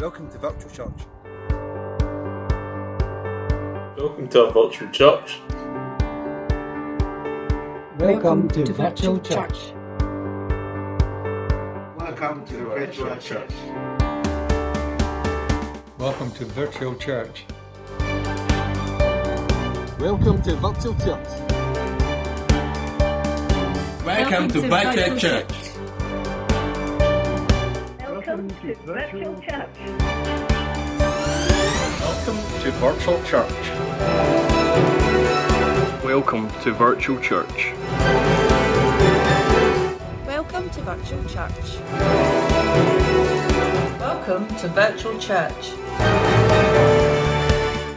Welcome to Virtual Church. Welcome to our virtual church. Welcome to Virtual Church. Welcome to Virtual Church. Welcome to Virtual Church. Welcome to Virtual Church. Welcome to Virtual Church. Welcome to Virtual Church. Welcome to Virtual Church. Welcome to Virtual Church. Welcome to Virtual Church. Welcome to Virtual Church.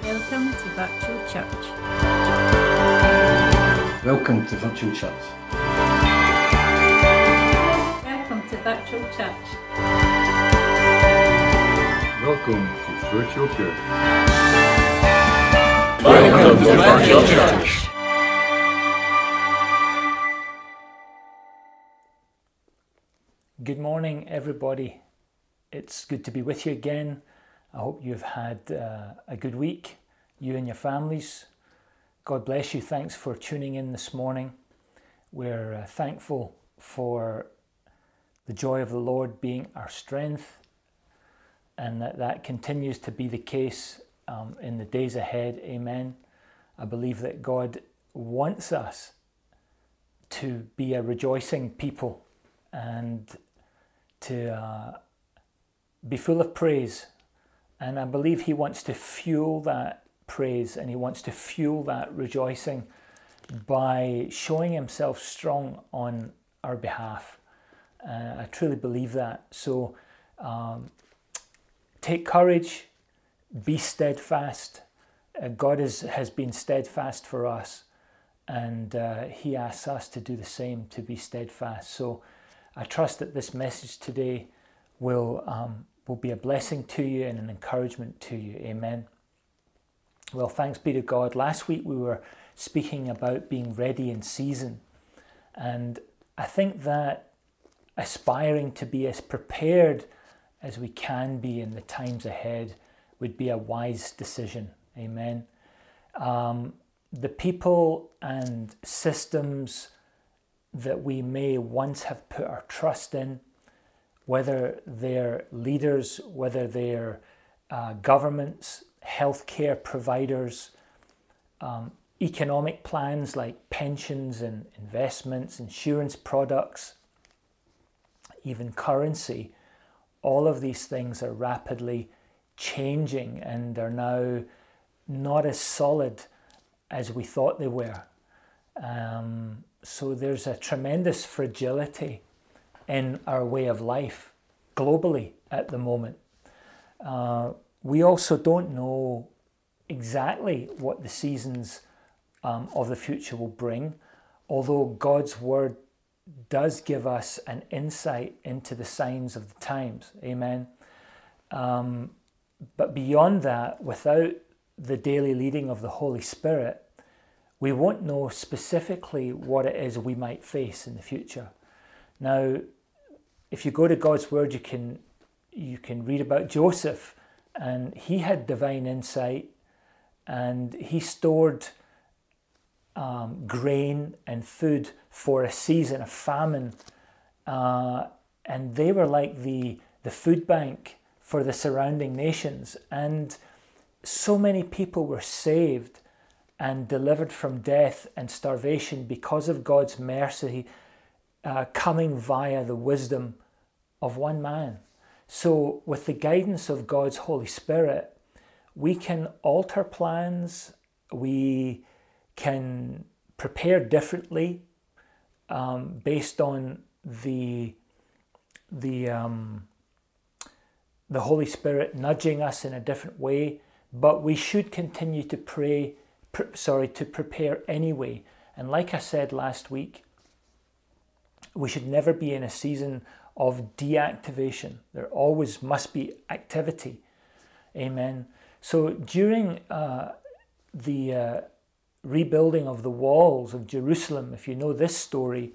Welcome to Virtual Church. Welcome to Virtual Church. Welcome to Virtual Church. Welcome to Virtual Church. Welcome to Virtual Church. Good morning, everybody. It's good to be with you again. I hope you've had uh, a good week, you and your families. God bless you. Thanks for tuning in this morning. We're uh, thankful for the joy of the Lord being our strength, and that that continues to be the case um, in the days ahead. Amen. I believe that God wants us to be a rejoicing people and to uh, be full of praise. And I believe He wants to fuel that praise and He wants to fuel that rejoicing by showing Himself strong on our behalf. Uh, I truly believe that. So um, take courage, be steadfast. Uh, God is, has been steadfast for us, and uh, He asks us to do the same, to be steadfast. So I trust that this message today will, um, will be a blessing to you and an encouragement to you. Amen. Well, thanks be to God. Last week we were speaking about being ready in season, and I think that aspiring to be as prepared as we can be in the times ahead would be a wise decision. Amen. Um, the people and systems that we may once have put our trust in, whether they're leaders, whether they're uh, governments, healthcare providers, um, economic plans like pensions and investments, insurance products, even currency, all of these things are rapidly changing and are now not as solid as we thought they were. Um, so there's a tremendous fragility in our way of life globally at the moment. Uh, we also don't know exactly what the seasons um, of the future will bring, although God's word does give us an insight into the signs of the times. Amen. Um, but beyond that, without the daily leading of the Holy Spirit, we won't know specifically what it is we might face in the future. Now, if you go to God's Word, you can you can read about Joseph, and he had divine insight, and he stored um, grain and food for a season of famine, uh, and they were like the the food bank for the surrounding nations, and so many people were saved and delivered from death and starvation because of God's mercy uh, coming via the wisdom of one man. So, with the guidance of God's Holy Spirit, we can alter plans, we can prepare differently um, based on the the um, the Holy Spirit nudging us in a different way. But we should continue to pray pr- sorry, to prepare anyway. And like I said last week, we should never be in a season of deactivation. There always must be activity. Amen. So during uh, the uh, rebuilding of the walls of Jerusalem, if you know this story,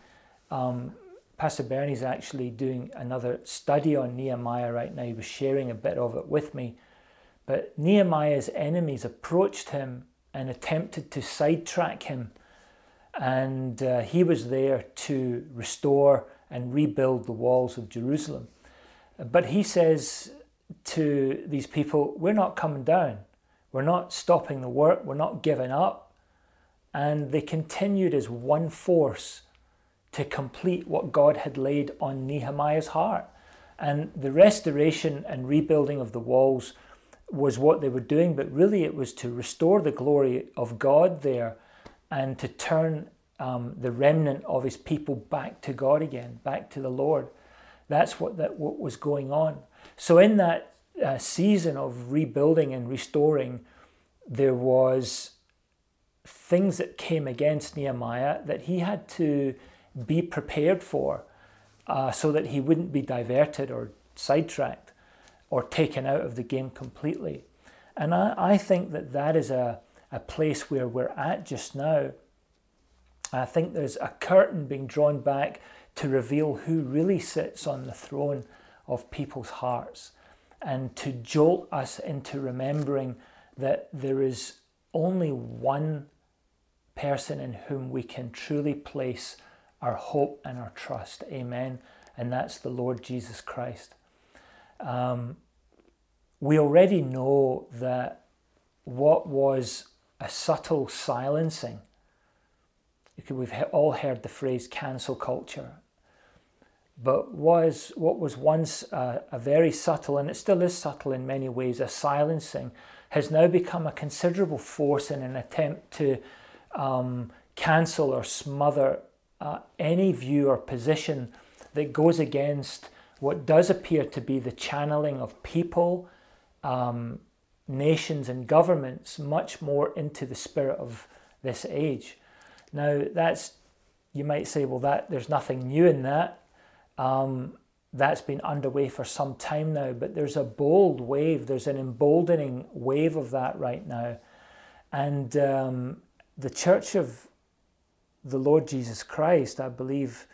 um, Pastor Bernie's actually doing another study on Nehemiah right now. He was sharing a bit of it with me. But Nehemiah's enemies approached him and attempted to sidetrack him. And uh, he was there to restore and rebuild the walls of Jerusalem. But he says to these people, We're not coming down. We're not stopping the work. We're not giving up. And they continued as one force to complete what God had laid on Nehemiah's heart. And the restoration and rebuilding of the walls was what they were doing, but really it was to restore the glory of God there and to turn um, the remnant of his people back to God again, back to the Lord. That's what that what was going on. So in that uh, season of rebuilding and restoring, there was things that came against Nehemiah that he had to be prepared for, uh, so that he wouldn't be diverted or sidetracked or taken out of the game completely. And I, I think that that is a, a place where we're at just now. I think there's a curtain being drawn back to reveal who really sits on the throne of people's hearts and to jolt us into remembering that there is only one person in whom we can truly place our hope and our trust. Amen. And that's the Lord Jesus Christ. Um, we already know that what was a subtle silencing, we've all heard the phrase cancel culture, but was what was once a, a very subtle, and it still is subtle in many ways, a silencing, has now become a considerable force in an attempt to um, cancel or smother uh, any view or position that goes against what does appear to be the channeling of people, um, nations, and governments much more into the spirit of this age. Now, that's you might say, well, that there's nothing new in that. Um, that's been underway for some time now, but there's a bold wave, there's an emboldening wave of that right now. And um, the Church of the Lord Jesus Christ, I believe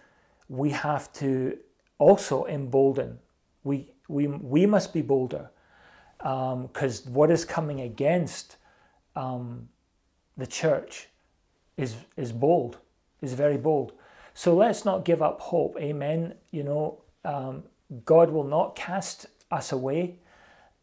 we have to also embolden. We, we, we must be bolder because um, what is coming against um, the church is, is bold, is very bold. So let's not give up hope. Amen. You know, um, God will not cast us away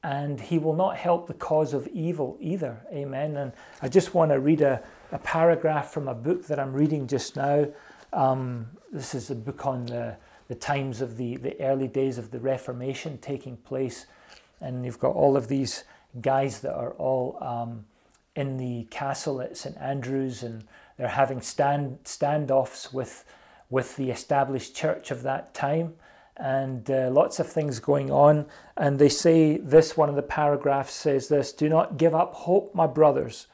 and he will not help the cause of evil either. Amen. And I just want to read a, a paragraph from a book that I'm reading just now. Um, this is a book on the, the times of the, the early days of the Reformation taking place. And you've got all of these guys that are all um, in the castle at St Andrews and they're having stand, standoffs with, with the established church of that time and uh, lots of things going on. And they say this one of the paragraphs says this Do not give up hope, my brothers.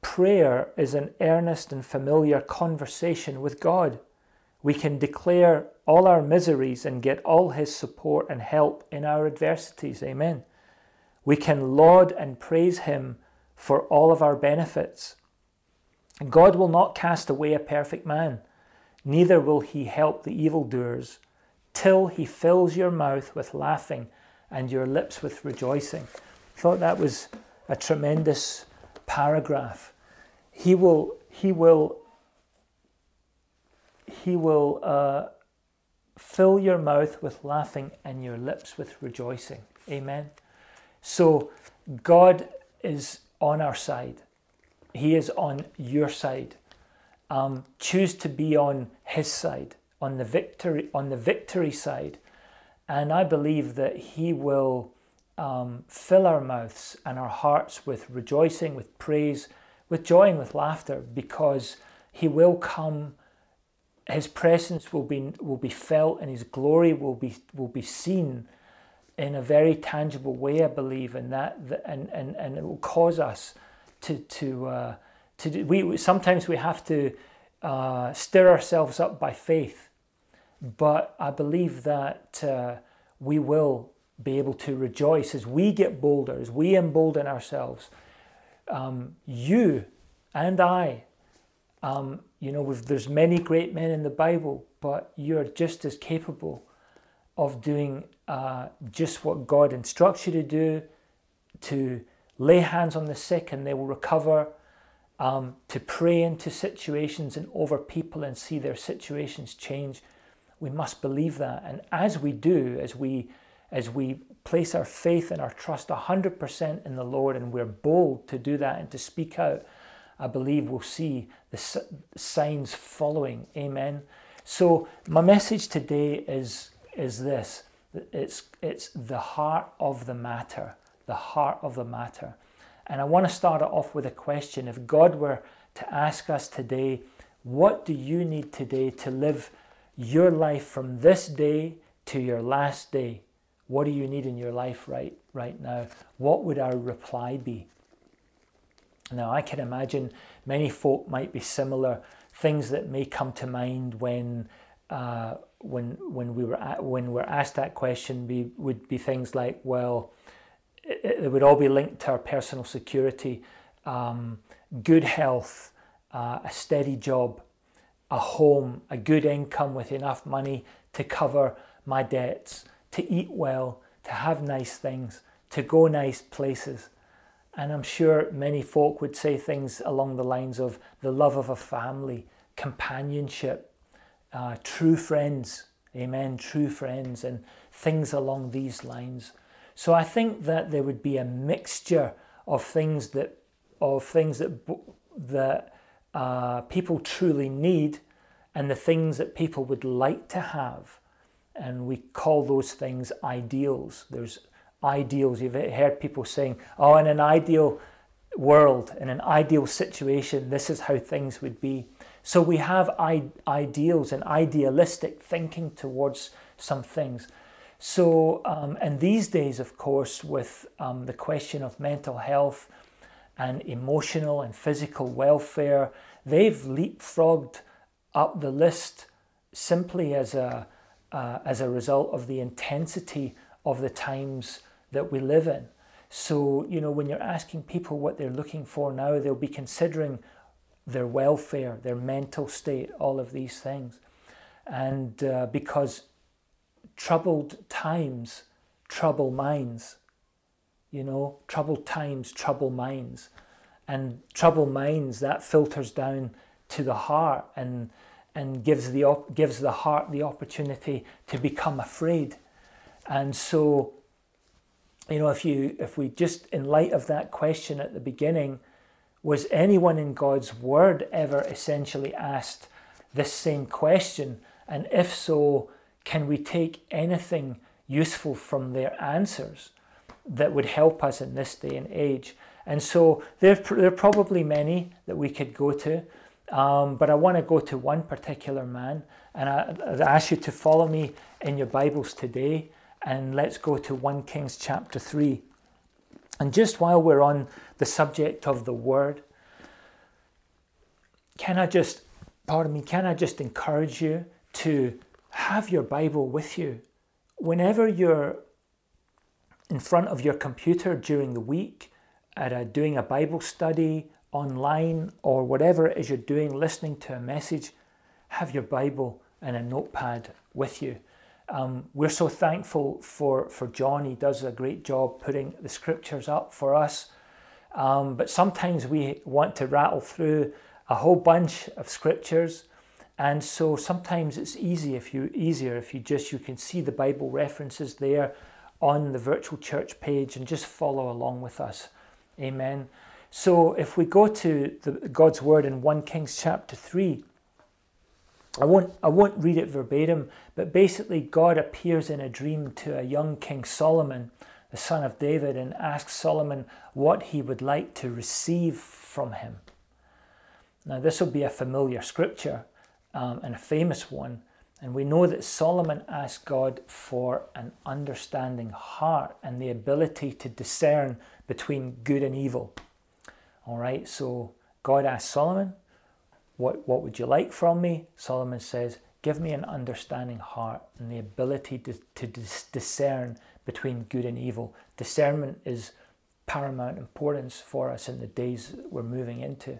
Prayer is an earnest and familiar conversation with God. We can declare all our miseries and get all His support and help in our adversities. Amen. We can laud and praise Him for all of our benefits. God will not cast away a perfect man, neither will He help the evildoers till he fills your mouth with laughing and your lips with rejoicing. I thought that was a tremendous paragraph. He will, he will, he will uh, fill your mouth with laughing and your lips with rejoicing. Amen. So God is on our side. He is on your side. Um, choose to be on His side on the victory on the victory side, and I believe that He will um, fill our mouths and our hearts with rejoicing, with praise, with joy, and with laughter, because He will come. His presence will be will be felt, and His glory will be will be seen in a very tangible way. I believe, and that and and and it will cause us to to uh, to do, we sometimes we have to uh, stir ourselves up by faith but I believe that uh, we will be able to rejoice as we get bolder, as we embolden ourselves. Um, you and I, um, You know, there's many great men in the Bible, but you're just as capable of doing uh, just what God instructs you to do, to lay hands on the sick and they will recover, um, to pray into situations and over people and see their situations change. We must believe that. And as we do, as we as we place our faith and our trust 100% in the Lord and we're bold to do that and to speak out, I believe we'll see the signs following. Amen. So my message today is is this. It's it's the heart of the matter. The heart of the matter. And I want to start it off with a question. If God were to ask us today, what do you need today to live your life from this day to your last day? What do you need in your life right, right now? What would our reply be? Now, I can imagine many folk might be similar. Things that may come to mind when uh, when when we were at, when we're asked that question be, would be things like, well, it, it would all be linked to our personal security, um, good health, uh, a steady job, a home, a good income with enough money to cover my debts, to eat well, to have nice things, to go nice places. And I'm sure many folk would say things along the lines of the love of a family, companionship, uh, true friends, amen, true friends, and things along these lines. So I think that there would be a mixture of things that of things that that uh, people truly need, and the things that people would like to have and we call those things ideals. There's ideals. You've heard people saying, oh, in an ideal world, in an ideal situation, this is how things would be. So we have ideals and idealistic thinking towards some things. So, um, and these days, of course, with um, the question of mental health and emotional and physical welfare, they've leapfrogged up the list simply as a uh, as a result of the intensity of the times that we live in. So, you know, when you're asking people what they're looking for now, they'll be considering their welfare, their mental state, all of these things. And uh, because troubled times trouble minds, you know, troubled times trouble minds. And troubled minds, that filters down to the heart. And and gives the, op- gives the heart the opportunity to become afraid. And so, you know, if you if we just in light of that question at the beginning, was anyone in God's word ever essentially asked this same question? And if so, can we take anything useful from their answers that would help us in this day and age? And so there, there are probably many that we could go to. Um, but I want to go to one particular man, and I, I ask you to follow me in your Bibles today, and let's go to 1 Kings chapter 3. And just while we're on the subject of the word, can I just, pardon me, can I just encourage you to have your Bible with you? Whenever you're in front of your computer during the week, at a, doing a Bible study online or whatever it is you're doing, listening to a message, have your Bible and a notepad with you. Um, we're so thankful for, for John. He does a great job putting the scriptures up for us. Um, but sometimes we want to rattle through a whole bunch of scriptures. And so sometimes it's easy if you easier if you just you can see the Bible references there on the virtual church page and just follow along with us. Amen. So if we go to the, God's word in 1 Kings chapter 3, I won't, I won't read it verbatim, but basically, God appears in a dream to a young King Solomon, the son of David, and asks Solomon what he would like to receive from him. Now, this will be a familiar scripture um, and a famous one, and we know that Solomon asked God for an understanding heart and the ability to discern between good and evil. All right, so God asked Solomon, what, what would you like from me? Solomon says, Give me an understanding heart and the ability to, to dis- discern between good and evil. Discernment is paramount importance for us in the days we're moving into.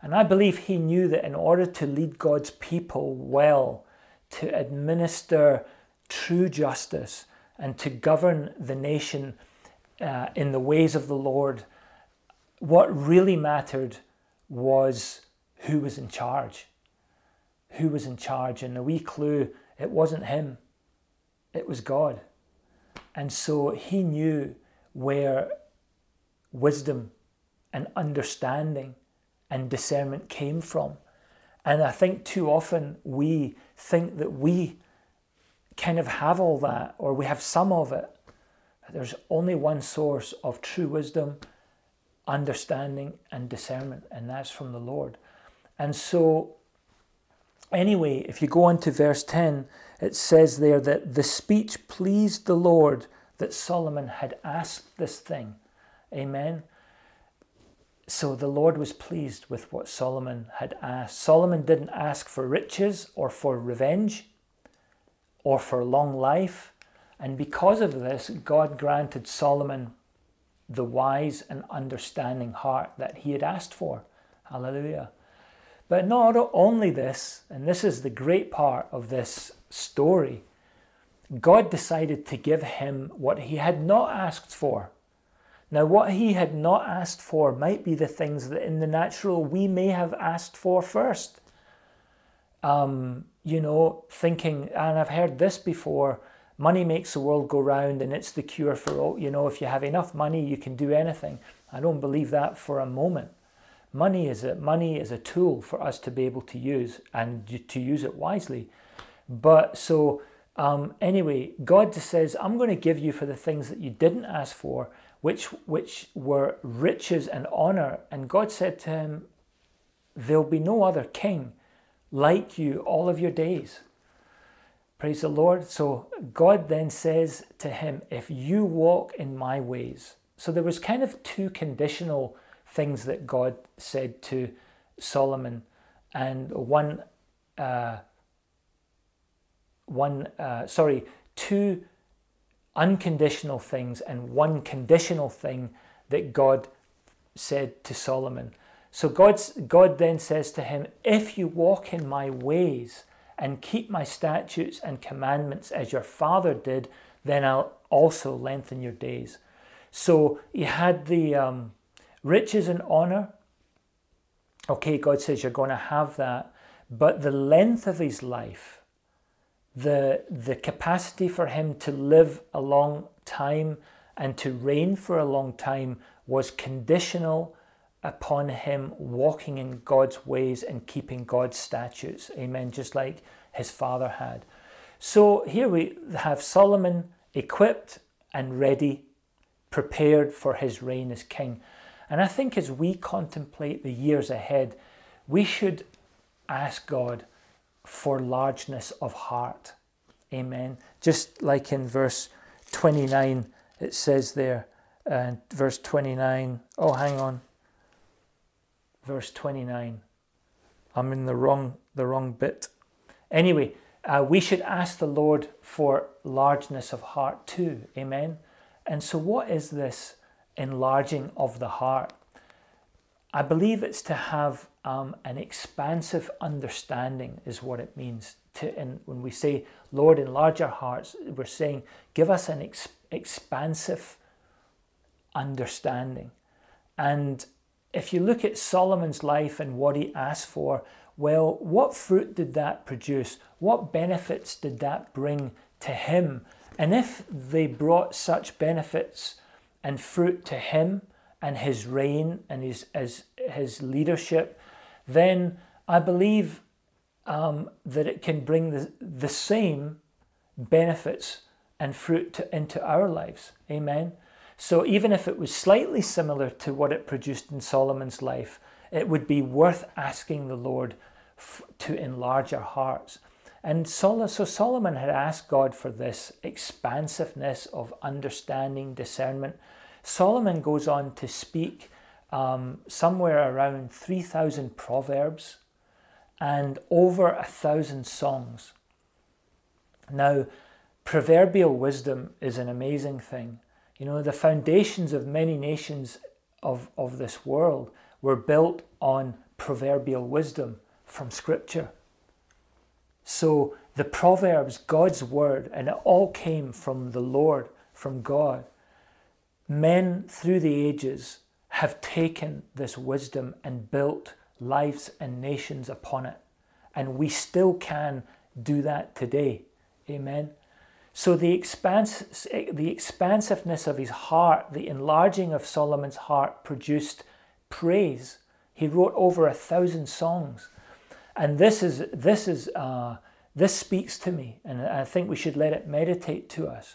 And I believe he knew that in order to lead God's people well, to administer true justice, and to govern the nation uh, in the ways of the Lord, what really mattered was who was in charge. Who was in charge? And the wee clue it wasn't him, it was God. And so he knew where wisdom and understanding and discernment came from. And I think too often we think that we kind of have all that or we have some of it. There's only one source of true wisdom, understanding, and discernment, and that's from the Lord. And so, anyway, if you go on to verse 10, it says there that the speech pleased the Lord that Solomon had asked this thing. Amen. So the Lord was pleased with what Solomon had asked. Solomon didn't ask for riches or for revenge or for long life. And because of this, God granted Solomon the wise and understanding heart that he had asked for. Hallelujah. But not only this, and this is the great part of this story, God decided to give him what he had not asked for. Now, what he had not asked for might be the things that in the natural we may have asked for first. Um, you know, thinking, and I've heard this before money makes the world go round and it's the cure for all. You know, if you have enough money, you can do anything. I don't believe that for a moment. Money is a money is a tool for us to be able to use and to use it wisely. But so um, anyway, God says, "I'm going to give you for the things that you didn't ask for, which which were riches and honor." And God said to him, "There'll be no other king like you all of your days." Praise the Lord. So God then says to him, "If you walk in my ways." So there was kind of two conditional things that God said to Solomon, and one, uh, one, uh, sorry, two unconditional things and one conditional thing that God said to Solomon. So God's, God then says to him, If you walk in my ways and keep my statutes and commandments as your father did, then I'll also lengthen your days. So he had the, um, Riches and honor, okay, God says you're going to have that, but the length of his life, the, the capacity for him to live a long time and to reign for a long time was conditional upon him walking in God's ways and keeping God's statutes. Amen. Just like his father had. So here we have Solomon equipped and ready, prepared for his reign as king. And I think as we contemplate the years ahead, we should ask God for largeness of heart. Amen. Just like in verse 29, it says there, uh, verse 29. Oh, hang on. Verse 29. I'm in the wrong, the wrong bit. Anyway, uh, we should ask the Lord for largeness of heart too. Amen. And so, what is this enlarging of the heart. I believe it's to have um, an expansive understanding, is what it means. To, and when we say, Lord, enlarge our hearts, we're saying, give us an ex- expansive understanding. And if you look at Solomon's life and what he asked for, well, what fruit did that produce? What benefits did that bring to him? And if they brought such benefits and fruit to him and his reign and his, his, his leadership, then I believe um, that it can bring the, the same benefits and fruit to, into our lives. Amen. So even if it was slightly similar to what it produced in Solomon's life, it would be worth asking the Lord f- to enlarge our hearts. And so Solomon had asked God for this expansiveness of understanding, discernment. Solomon goes on to speak um, somewhere around 3,000 proverbs and over a thousand songs. Now, proverbial wisdom is an amazing thing. You know, the foundations of many nations of, of this world were built on proverbial wisdom from Scripture. So the Proverbs, God's word, and it all came from the Lord, from God. Men through the ages have taken this wisdom and built lives and nations upon it. And we still can do that today. Amen. So the, expans- the expansiveness of his heart, the enlarging of Solomon's heart produced praise. He wrote over a thousand songs. And this is, this is, uh, this speaks to me, and I think we should let it meditate to us.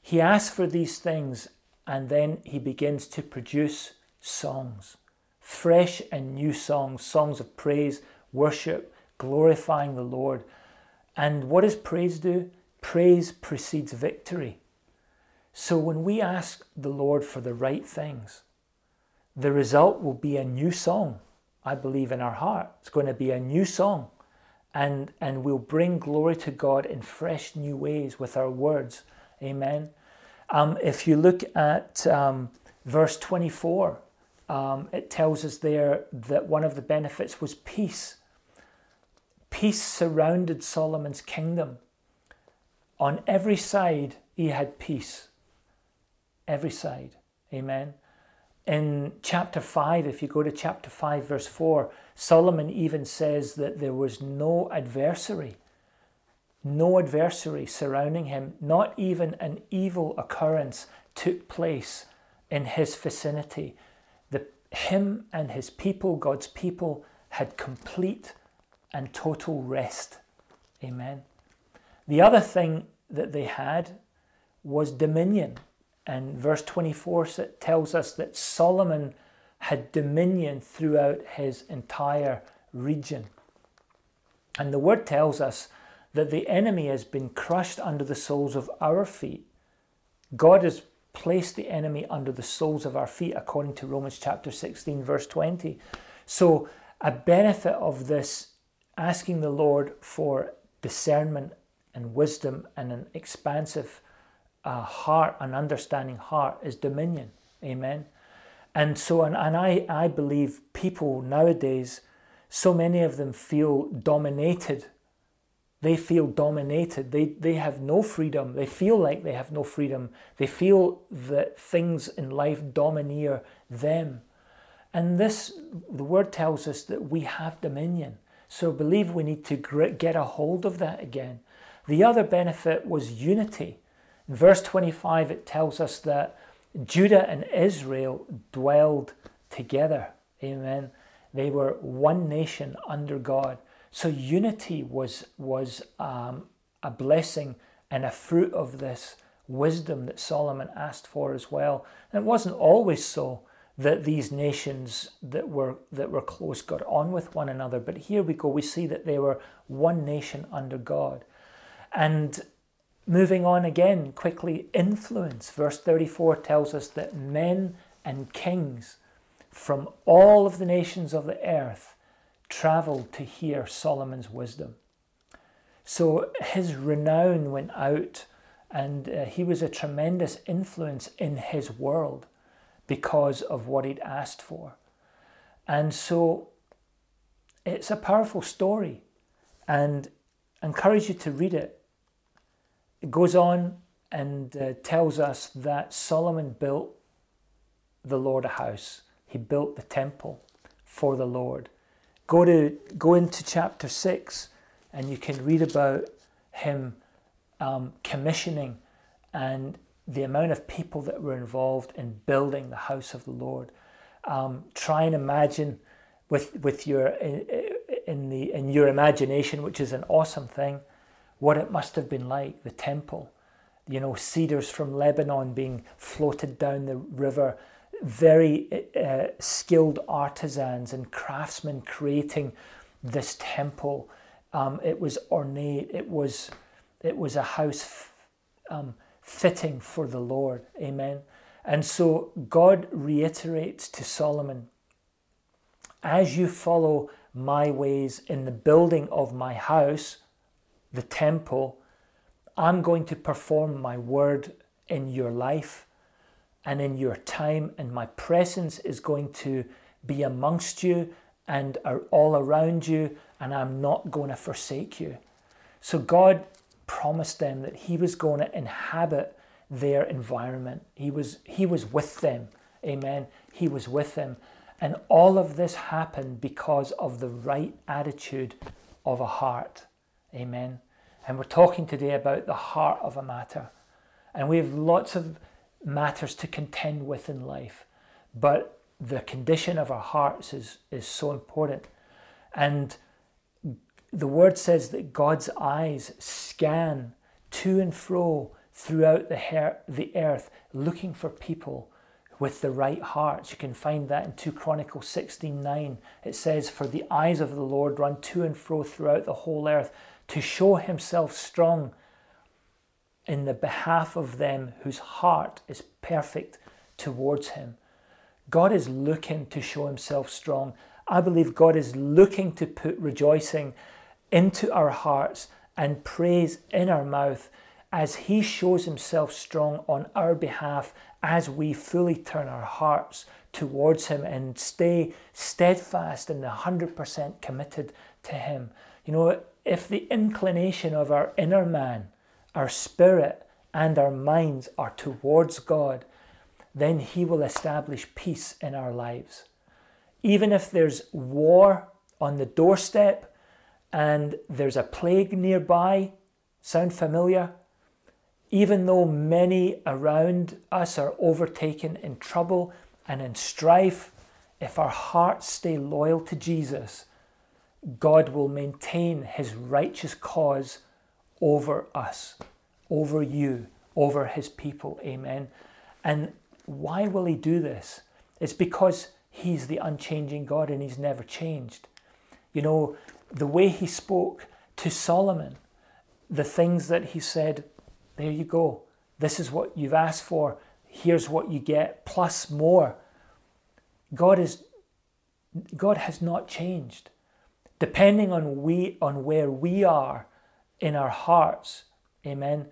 He asks for these things, and then he begins to produce songs, fresh and new songs, songs of praise, worship, glorifying the Lord. And what does praise do? Praise precedes victory. So when we ask the Lord for the right things, the result will be a new song, I believe, in our heart. It's going to be a new song. And, and we'll bring glory to God in fresh new ways with our words. Amen. Um, if you look at um, verse 24, um, it tells us there that one of the benefits was peace. Peace surrounded Solomon's kingdom. On every side, he had peace. Every side. Amen. In chapter 5, if you go to chapter 5, verse 4, Solomon even says that there was no adversary, no adversary surrounding him, not even an evil occurrence took place in his vicinity. The, him and his people, God's people, had complete and total rest. Amen. The other thing that they had was dominion. And verse 24 tells us that Solomon had dominion throughout his entire region. And the word tells us that the enemy has been crushed under the soles of our feet. God has placed the enemy under the soles of our feet, according to Romans chapter 16, verse 20. So, a benefit of this asking the Lord for discernment and wisdom and an expansive uh, heart, an understanding heart, is dominion. Amen. And so, and, and I, I believe people nowadays, so many of them feel dominated. They feel dominated. They, they have no freedom. They feel like they have no freedom. They feel that things in life domineer them. And this, the word tells us that we have dominion. So believe we need to get a hold of that again. The other benefit was unity. In verse 25, it tells us that Judah and Israel dwelled together. Amen. They were one nation under God. So unity was, was um, a blessing and a fruit of this wisdom that Solomon asked for as well. And it wasn't always so that these nations that were that were close got on with one another, but here we go. We see that they were one nation under God. And moving on again quickly, influence. Verse 34 tells us that men and kings from all of the nations of the earth traveled to hear Solomon's wisdom. So his renown went out, and uh, he was a tremendous influence in his world because of what he'd asked for. And so it's a powerful story, and I encourage you to read it it goes on and uh, tells us that Solomon built the Lord a house. He built the temple for the Lord. Go to go into chapter six, and you can read about him um, commissioning and the amount of people that were involved in building the house of the Lord. Um, try and imagine with with your in, in the in your imagination, which is an awesome thing what it must have been like, the temple. You know, cedars from Lebanon being floated down the river, very uh, skilled artisans and craftsmen creating this temple. Um, it was ornate. It was, it was a house f- um, fitting for the Lord. Amen. And so God reiterates to Solomon, as you follow my ways in the building of my house, the temple, I'm going to perform my word in your life and in your time, and my presence is going to be amongst you and are all around you, and I'm not going to forsake you. So God promised them that He was going to inhabit their environment. He was, he was with them. Amen. He was with them. And all of this happened because of the right attitude of a heart. Amen. And we're talking today about the heart of a matter. And we have lots of matters to contend with in life. But the condition of our hearts is, is so important. And the word says that God's eyes scan to and fro throughout the, her- the earth looking for people with the right hearts. You can find that in 2 Chronicles 16:9. It says, For the eyes of the Lord run to and fro throughout the whole earth to show himself strong in the behalf of them whose heart is perfect towards him. God is looking to show himself strong. I believe God is looking to put rejoicing into our hearts and praise in our mouth as He shows Himself strong on our behalf as we fully turn our hearts towards Him and stay steadfast and 100% committed to Him. You know, if the inclination of our inner man, our spirit, and our minds are towards God, then He will establish peace in our lives. Even if there's war on the doorstep and there's a plague nearby, sound familiar? even though many around us are overtaken in trouble and in strife, if our hearts stay loyal to Jesus, God will maintain his righteous cause over us, over you, over his people. Amen. And why will he do this? It's because he's the unchanging God and he's never changed. You know, the way he spoke to Solomon, the things that he said there you go. This is what you've asked for. Here's what you get, plus more. God is God has not changed. Depending on we on where we are in our hearts, amen.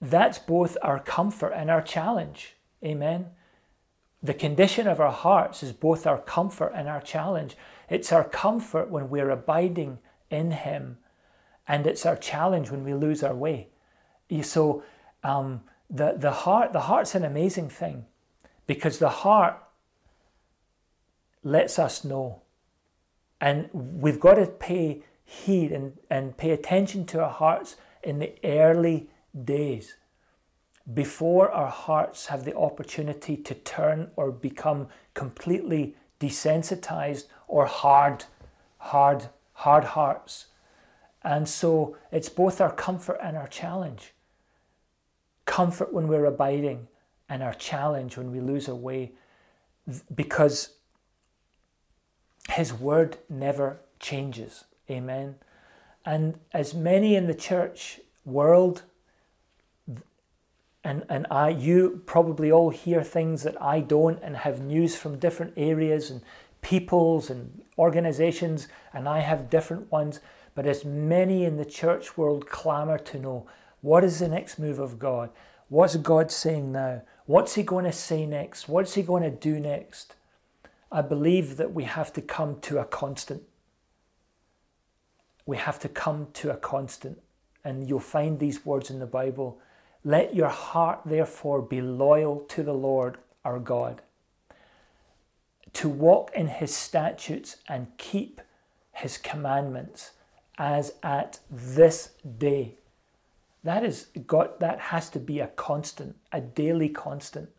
That's both our comfort and our challenge. Amen. The condition of our hearts is both our comfort and our challenge. It's our comfort when we're abiding in Him, and it's our challenge when we lose our way. So um, the, the heart the heart's an amazing thing because the heart lets us know. And we've got to pay heed and, and pay attention to our hearts in the early days before our hearts have the opportunity to turn or become completely desensitized or hard, hard, hard hearts. And so it's both our comfort and our challenge comfort when we're abiding, and our challenge when we lose our way, because His word never changes. Amen. And as many in the church world, and, and I, you probably all hear things that I don't, and have news from different areas and peoples and organizations, and I have different ones. But as many in the church world clamor to know what is the next move of God? What's God saying now? What's He going to say next? What's He going to do next? I believe that we have to come to a constant. We have to come to a constant. And you'll find these words in the Bible. Let your heart, therefore, be loyal to the Lord our God, to walk in His statutes and keep His commandments as at this day. That is got that has to be a constant, a daily constant.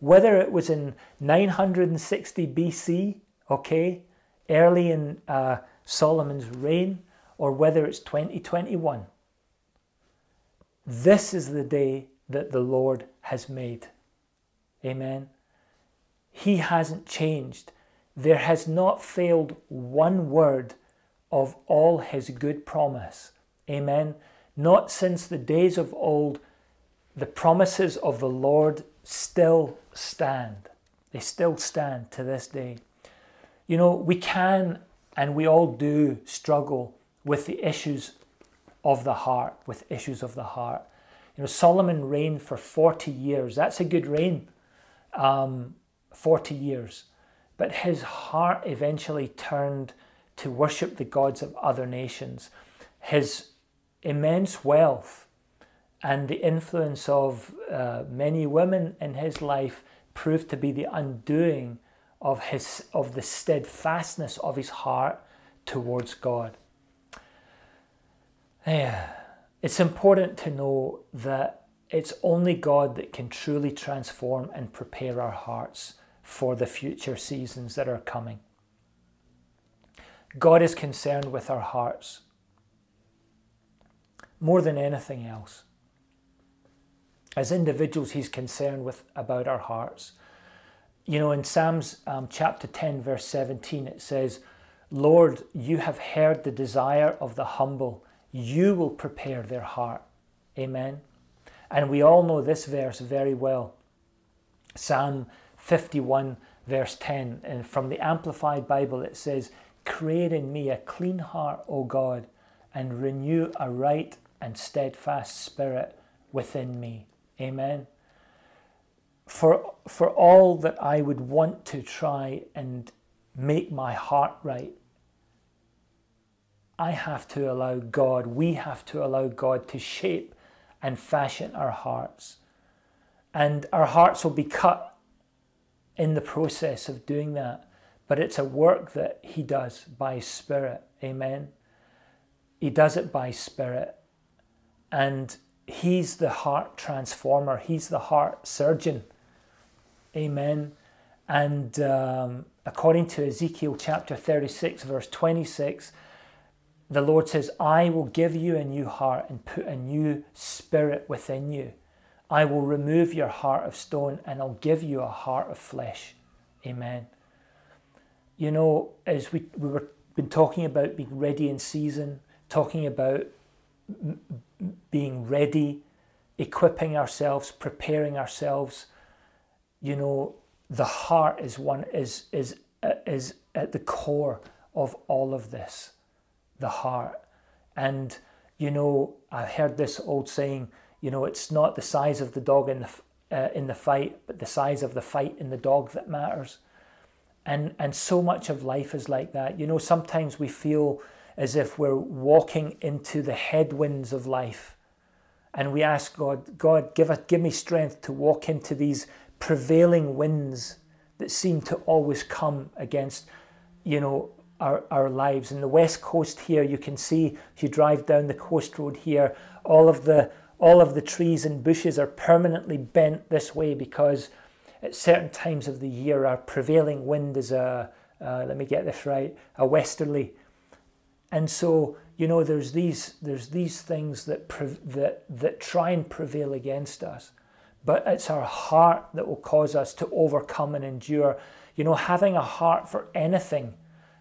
Whether it was in 960 BC, okay, early in uh, Solomon's reign, or whether it's 2021. This is the day that the Lord has made. Amen. He hasn't changed. There has not failed one word of all his good promise. Amen. Not since the days of old, the promises of the Lord still stand. They still stand to this day. You know, we can and we all do struggle with the issues of the heart, with issues of the heart. You know, Solomon reigned for 40 years. That's a good reign. Um, 40 years. but his heart eventually turned to worship the gods of other nations. His immense wealth and the influence of uh, many women in his life proved to be the undoing of his of the steadfastness of his heart towards God. Yeah. It's important to know that it's only God that can truly transform and prepare our hearts for the future seasons that are coming. God is concerned with our hearts more than anything else. As individuals, He's concerned with about our hearts. You know, in Psalms um, chapter 10, verse 17, it says, Lord, you have heard the desire of the humble. You will prepare their heart. Amen. And we all know this verse very well. Psalm 51, verse 10. And from the Amplified Bible, it says, Create in me a clean heart, O God, and renew a right and steadfast spirit within me. Amen. For, for all that I would want to try and make my heart right, I have to allow God, we have to allow God to shape and fashion our hearts. And our hearts will be cut in the process of doing that. But it's a work that He does by Spirit. Amen. He does it by Spirit. And He's the heart transformer, He's the heart surgeon. Amen. And um, according to Ezekiel chapter 36, verse 26, the Lord says, I will give you a new heart and put a new spirit within you. I will remove your heart of stone and I'll give you a heart of flesh. Amen. You know, as we, we were been talking about being ready in season, talking about being ready, equipping ourselves, preparing ourselves, you know, the heart is one is is uh, is at the core of all of this the heart. And, you know, I heard this old saying, you know, it's not the size of the dog in the, uh, in the fight, but the size of the fight in the dog that matters. And, and so much of life is like that. You know, sometimes we feel as if we're walking into the headwinds of life. And we ask God, God, give, us, give me strength to walk into these prevailing winds that seem to always come against, you know, our, our lives. In the west coast here, you can see if you drive down the coast road here, all of the all of the trees and bushes are permanently bent this way because at certain times of the year our prevailing wind is a uh, let me get this right a westerly and so you know there's these there's these things that that that try and prevail against us but it's our heart that will cause us to overcome and endure you know having a heart for anything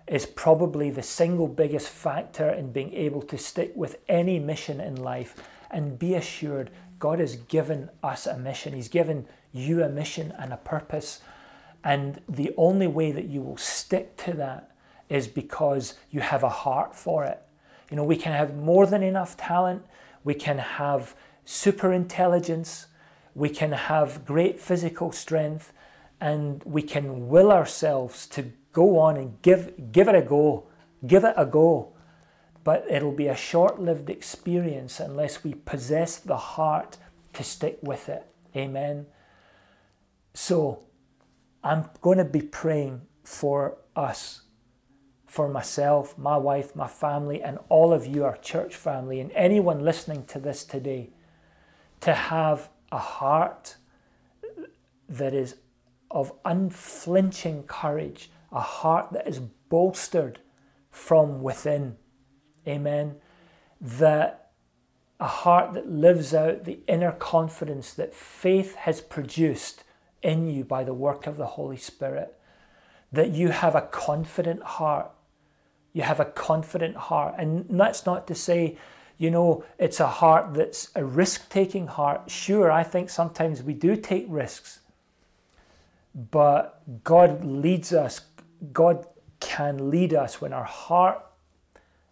is probably the single biggest factor in being able to stick with any mission in life and be assured God has given us a mission. He's given you a mission and a purpose. And the only way that you will stick to that is because you have a heart for it. You know, we can have more than enough talent, we can have super intelligence, we can have great physical strength, and we can will ourselves to go on and give, give it a go. Give it a go. But it'll be a short lived experience unless we possess the heart to stick with it. Amen. So I'm going to be praying for us, for myself, my wife, my family, and all of you, our church family, and anyone listening to this today, to have a heart that is of unflinching courage a heart that is bolstered from within. Amen. That a heart that lives out the inner confidence that faith has produced in you by the work of the Holy Spirit. That you have a confident heart. You have a confident heart. And that's not to say, you know, it's a heart that's a risk taking heart. Sure, I think sometimes we do take risks. But God leads us God can lead us when our heart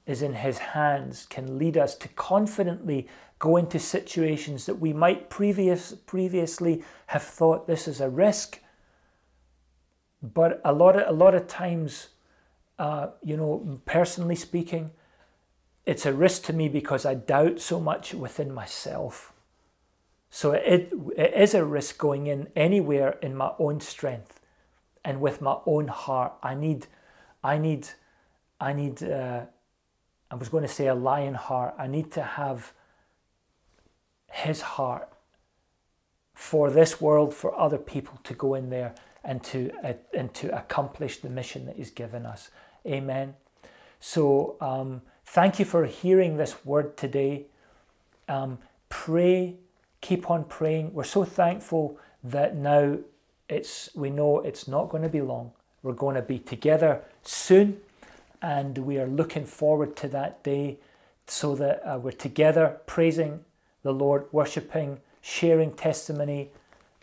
is in His hands, can lead us to confidently go into situations that we might previous, previously have thought this is a risk. but a lot of a lot of times, uh, you know, personally speaking, it's a risk to me because I doubt so much within myself. So it, it is a risk going in anywhere in my own strength and with my own heart. I need, I need, I need. Uh, I was going to say a lion heart. I need to have His heart for this world, for other people to go in there and to uh, and to accomplish the mission that He's given us. Amen. So um, thank you for hearing this word today. Um, pray, keep on praying. We're so thankful that now it's we know it's not going to be long. We're going to be together soon, and we are looking forward to that day, so that uh, we're together praising the Lord, worshiping, sharing testimony,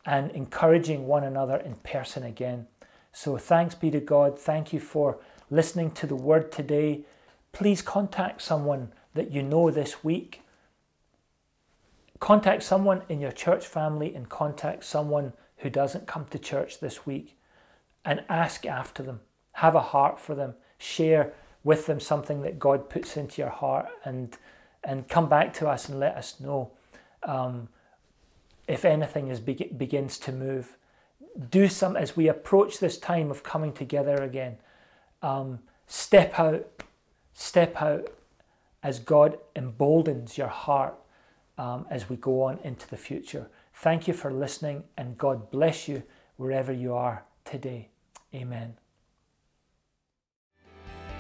and encouraging one another in person again. So thanks be to God. Thank you for listening to the word today. Please contact someone that you know this week. Contact someone in your church family and contact someone who doesn't come to church this week and ask after them. Have a heart for them. Share with them something that God puts into your heart and and come back to us and let us know um, if anything is be- begins to move. Do some as we approach this time of coming together again. Um, step out, step out as God emboldens your heart um, as we go on into the future. Thank you for listening, and God bless you wherever you are today. Amen.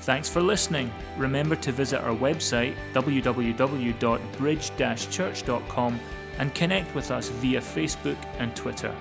Thanks for listening. Remember to visit our website www.bridge-church.com and connect with us via Facebook and Twitter.